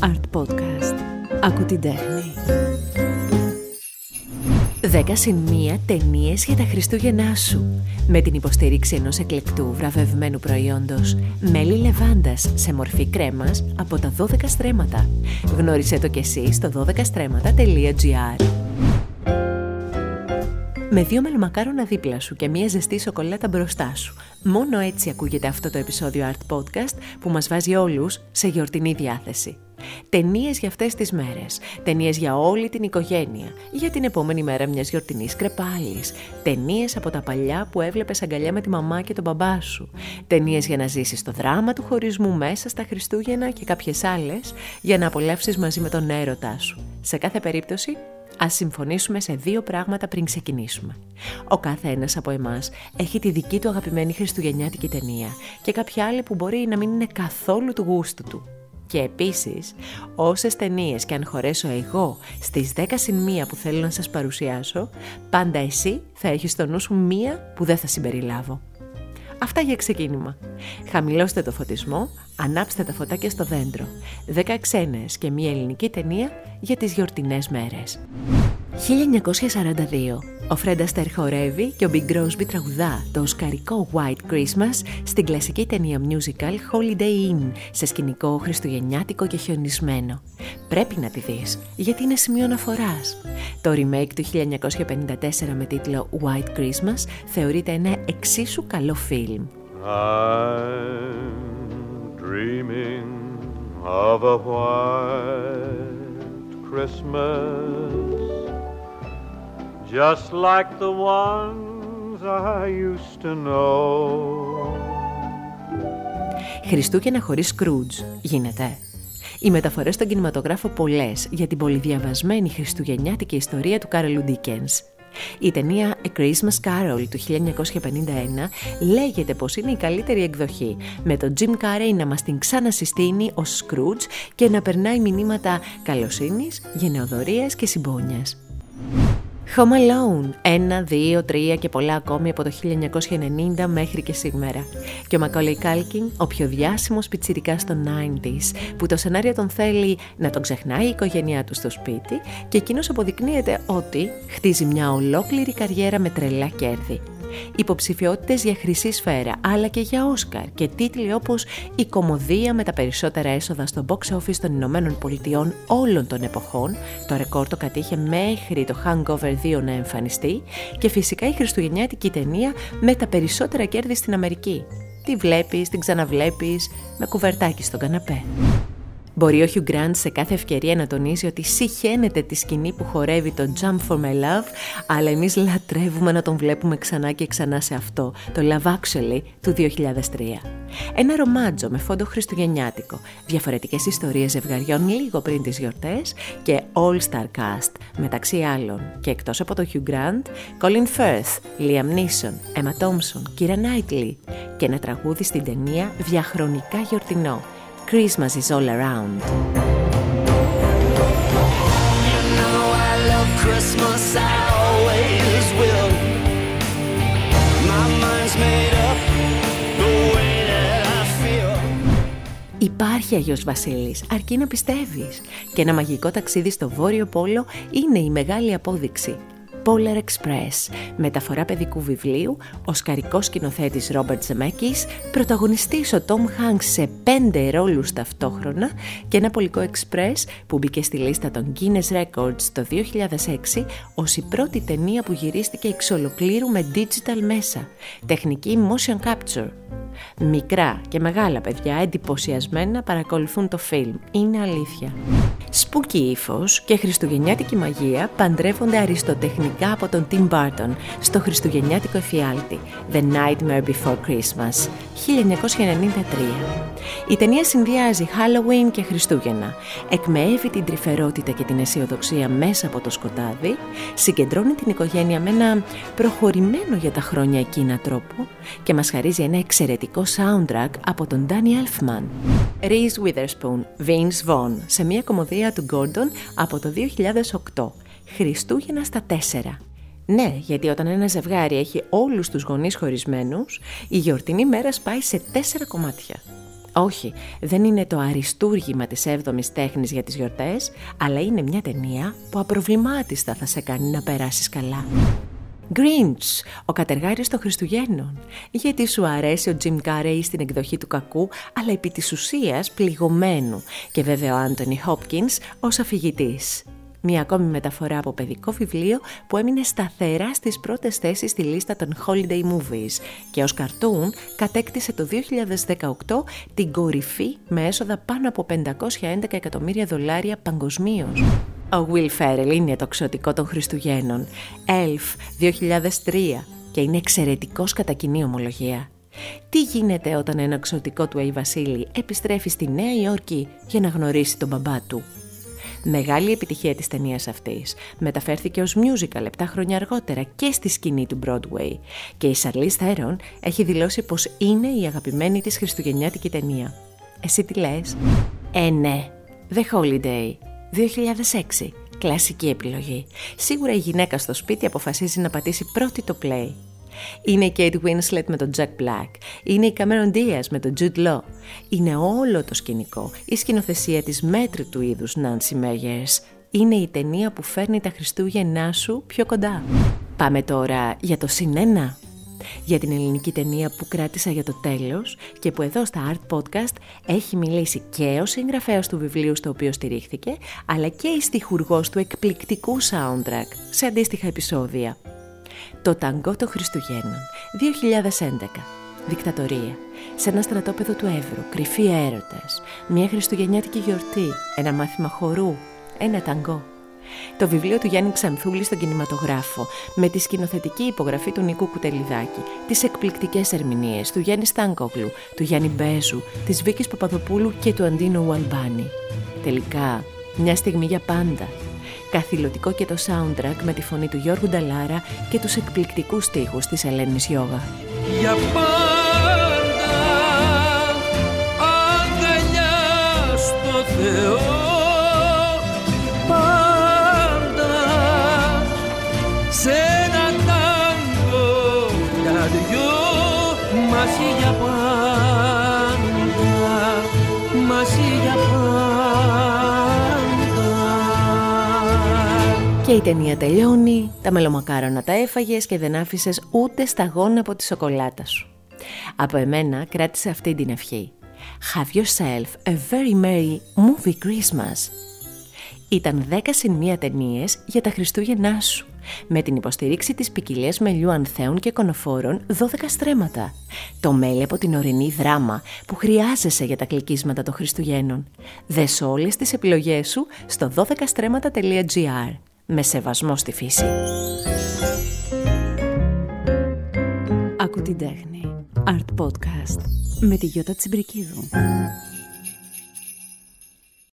Art Podcast. Άκου την τέχνη. 10 συν μία ταινίες για τα Χριστούγεννά σου. Με την υποστήριξη ενός εκλεκτού βραβευμένου προϊόντος μέλι λεβάντας σε μορφή κρέμας από τα 12 στρέμματα. Γνώρισε το κι εσύ στο 12στρέμματα.gr με δύο μελομακάρονα δίπλα σου και μία ζεστή σοκολάτα μπροστά σου. Μόνο έτσι ακούγεται αυτό το επεισόδιο Art Podcast που μας βάζει όλους σε γιορτινή διάθεση. Ταινίες για αυτές τις μέρες, ταινίες για όλη την οικογένεια, για την επόμενη μέρα μιας γιορτινής κρεπάλης, ταινίες από τα παλιά που έβλεπες αγκαλιά με τη μαμά και τον μπαμπά σου, ταινίες για να ζήσεις το δράμα του χωρισμού μέσα στα Χριστούγεννα και κάποιες άλλες για να απολαύσεις μαζί με τον έρωτά σου. Σε κάθε περίπτωση Ας συμφωνήσουμε σε δύο πράγματα πριν ξεκινήσουμε. Ο κάθε ένας από εμάς έχει τη δική του αγαπημένη χριστουγεννιάτικη ταινία και κάποια άλλη που μπορεί να μην είναι καθόλου του γούστου του. Και επίσης, όσες ταινίες και αν χωρέσω εγώ στις 10 συν μία που θέλω να σας παρουσιάσω, πάντα εσύ θα έχεις στο νου σου μία που δεν θα συμπεριλάβω. Αυτά για ξεκίνημα. Χαμηλώστε το φωτισμό, ανάψτε τα φωτάκια στο δέντρο. 10 ξένες και μία ελληνική ταινία για τις γιορτινές μέρες. 1942. Ο Φρέντα Αστέρ χορεύει και ο Big Crosby τραγουδά το οσκαρικό White Christmas στην κλασική ταινία musical Holiday Inn σε σκηνικό χριστουγεννιάτικο και χιονισμένο. Πρέπει να τη δεις, γιατί είναι σημείο αναφοράς. Το remake του 1954 με τίτλο White Christmas θεωρείται ένα εξίσου καλό φιλμ. dreaming of a white Christmas just like the ones I used to know. Χριστούγεννα χωρίς Σκρούτζ γίνεται. Οι μεταφορές στον κινηματογράφο πολλές για την πολυδιαβασμένη χριστουγεννιάτικη ιστορία του Κάρελου Ντίκενς. Η ταινία A Christmas Carol του 1951 λέγεται πως είναι η καλύτερη εκδοχή, με τον Jim Carrey να μας την ξανασυστήνει ως Scrooge και να περνάει μηνύματα καλοσύνης, γενεοδορίας και συμπόνιας. Home Alone, 1, 2, 3 και πολλά ακόμη από το 1990 μέχρι και σήμερα. Και ο Macaulay Culkin, ο πιο διάσημος πιτσιρικάς των 90s, που το σενάριο τον θέλει να τον ξεχνάει η οικογένειά του στο σπίτι και εκείνος αποδεικνύεται ότι χτίζει μια ολόκληρη καριέρα με τρελά κέρδη υποψηφιότητες για χρυσή σφαίρα, αλλά και για Όσκαρ και τίτλοι όπως «Η κομμωδία με τα περισσότερα έσοδα στο box office των Ηνωμένων Πολιτειών όλων των εποχών», το ρεκόρ το κατήχε μέχρι το Hangover 2 να εμφανιστεί και φυσικά η χριστουγεννιάτικη ταινία με τα περισσότερα κέρδη στην Αμερική. Τη βλέπεις, την ξαναβλέπεις, με κουβερτάκι στον καναπέ. Μπορεί ο Hugh Grant σε κάθε ευκαιρία να τονίζει ότι συχαίνεται τη σκηνή που χορεύει το Jump for My Love, αλλά εμείς λατρεύουμε να τον βλέπουμε ξανά και ξανά σε αυτό, το Love Actually του 2003. Ένα ρομάτζο με φόντο χριστουγεννιάτικο, διαφορετικές ιστορίες ζευγαριών λίγο πριν τις γιορτές και all-star cast, μεταξύ άλλων. Και εκτός από το Hugh Grant, Colin Firth, Liam Neeson, Emma Thompson, Kira Knightley. Και ένα τραγούδι στην ταινία διαχρονικά γιορτινό, Christmas is all around. Υπάρχει Αγιος Βασίλης, αρκεί να πιστεύεις. Και ένα μαγικό ταξίδι στο Βόρειο Πόλο είναι η μεγάλη απόδειξη. Polar Express, μεταφορά παιδικού βιβλίου, ο σκαρικός σκηνοθέτης Ρόμπερτ Ζεμέκης, πρωταγωνιστής ο Τόμ Hanks σε πέντε ρόλους ταυτόχρονα και ένα πολικό Express που μπήκε στη λίστα των Guinness Records το 2006 ως η πρώτη ταινία που γυρίστηκε εξ ολοκλήρου με digital μέσα, τεχνική motion capture. Μικρά και μεγάλα παιδιά εντυπωσιασμένα παρακολουθούν το φιλμ. Είναι αλήθεια. Σπούκι ύφος και χριστουγεννιάτικη μαγεία παντρεύονται αριστοτεχνικά από τον Tim Burton στο χριστουγεννιάτικο εφιάλτη The Nightmare Before Christmas 1993. Η ταινία συνδυάζει Halloween και Χριστούγεννα, εκμεεύει την τρυφερότητα και την αισιοδοξία μέσα από το σκοτάδι, συγκεντρώνει την οικογένεια με ένα προχωρημένο για τα χρόνια εκείνα τρόπο και μας χαρίζει ένα εξαιρετικό soundtrack από τον Danny Elfman. Reese Witherspoon, Vince Vaughn, σε μια κομμωδία του Gordon από το 2008. Χριστούγεννα στα 4. Ναι, γιατί όταν ένα ζευγάρι έχει όλους τους γονείς χωρισμένους, η γιορτινή μέρα σπάει σε τέσσερα κομμάτια. Όχι, δεν είναι το αριστούργημα της 7ης τέχνης για τις γιορτές, αλλά είναι μια ταινία που απροβλημάτιστα θα σε κάνει να περάσεις καλά. Grinch, ο κατεργάριος των Χριστουγέννων. Γιατί σου αρέσει ο Jim Carrey στην εκδοχή του κακού, αλλά επί της ουσίας πληγωμένου. Και βέβαια ο Anthony Hopkins ως αφηγητής. Μια ακόμη μεταφορά από παιδικό βιβλίο που έμεινε σταθερά στις πρώτες θέσεις στη λίστα των Holiday Movies και ως καρτούν κατέκτησε το 2018 την κορυφή με έσοδα πάνω από 511 εκατομμύρια δολάρια παγκοσμίως. Ο Will Ferrell είναι το ξωτικό των Χριστουγέννων, Elf 2003 και είναι εξαιρετικός κατά κοινή ομολογία. Τι γίνεται όταν ένα ξωτικό του Αϊ Βασίλη επιστρέφει στη Νέα Υόρκη για να γνωρίσει τον μπαμπά του; Μεγάλη επιτυχία της ταινίας αυτής. Μεταφέρθηκε ως musical 7 χρόνια αργότερα και στη σκηνή του Broadway. Και η Σαρλής Θέρον έχει δηλώσει πως είναι η αγαπημένη της χριστουγεννιάτικη ταινία. Εσύ τι λες; Ε, ναι. The Holiday. 2006. Κλασική επιλογή. Σίγουρα η γυναίκα στο σπίτι αποφασίζει να πατήσει πρώτη το play. Είναι η Kate Winslet με τον Jack Black. Είναι η Cameron Diaz με τον Jude Law. Είναι όλο το σκηνικό. Η σκηνοθεσία της μέτρου του είδους Nancy Meyers. Είναι η ταινία που φέρνει τα Χριστούγεννά σου πιο κοντά. Πάμε τώρα για το συνένα για την ελληνική ταινία που κράτησα για το τέλος και που εδώ στα Art Podcast έχει μιλήσει και ο συγγραφέας του βιβλίου στο οποίο στηρίχθηκε, αλλά και η στιχουργός του εκπληκτικού soundtrack σε αντίστοιχα επεισόδια. Το ταγκό των Χριστουγέννων, 2011. Δικτατορία. Σε ένα στρατόπεδο του Εύρου, κρυφοί έρωτες, μια χριστουγεννιάτικη γιορτή, ένα μάθημα χορού, ένα ταγκό. Το βιβλίο του Γιάννη Ξανθούλη στον κινηματογράφο, με τη σκηνοθετική υπογραφή του Νίκου Κουτελιδάκη, τις εκπληκτικές ερμηνείες του Γιάννη Στάνκογλου, του Γιάννη Μπέζου, της Βίκης Παπαδοπούλου και του Αντίνου Ουαλμπάνη. Τελικά, μια στιγμή για πάντα. Καθηλωτικό και το soundtrack με τη φωνή του Γιώργου Νταλάρα και τους εκπληκτικούς στίχους της Ελένης Γιώγα. Για πάντα αγκαλιά στο Θεό Και η ταινία τελειώνει, τα μελομακάρονα τα έφαγες και δεν άφησες ούτε σταγόνα από τη σοκολάτα σου. Από εμένα κράτησε αυτή την ευχή. Have yourself a very merry movie Christmas. Ήταν 10 συν μία ταινίες για τα Χριστούγεννά σου. Με την υποστηρίξη της ποικιλία μελιού ανθέων και κονοφόρων 12 στρέμματα. Το μέλι από την ορεινή δράμα που χρειάζεσαι για τα κλικίσματα των Χριστουγέννων. Δες όλες τις επιλογές σου στο 12στρέμματα.gr με σεβασμό στη φύση. Ακού την τέχνη. Art Podcast με τη Γιώτα Τσιμπρικίδου.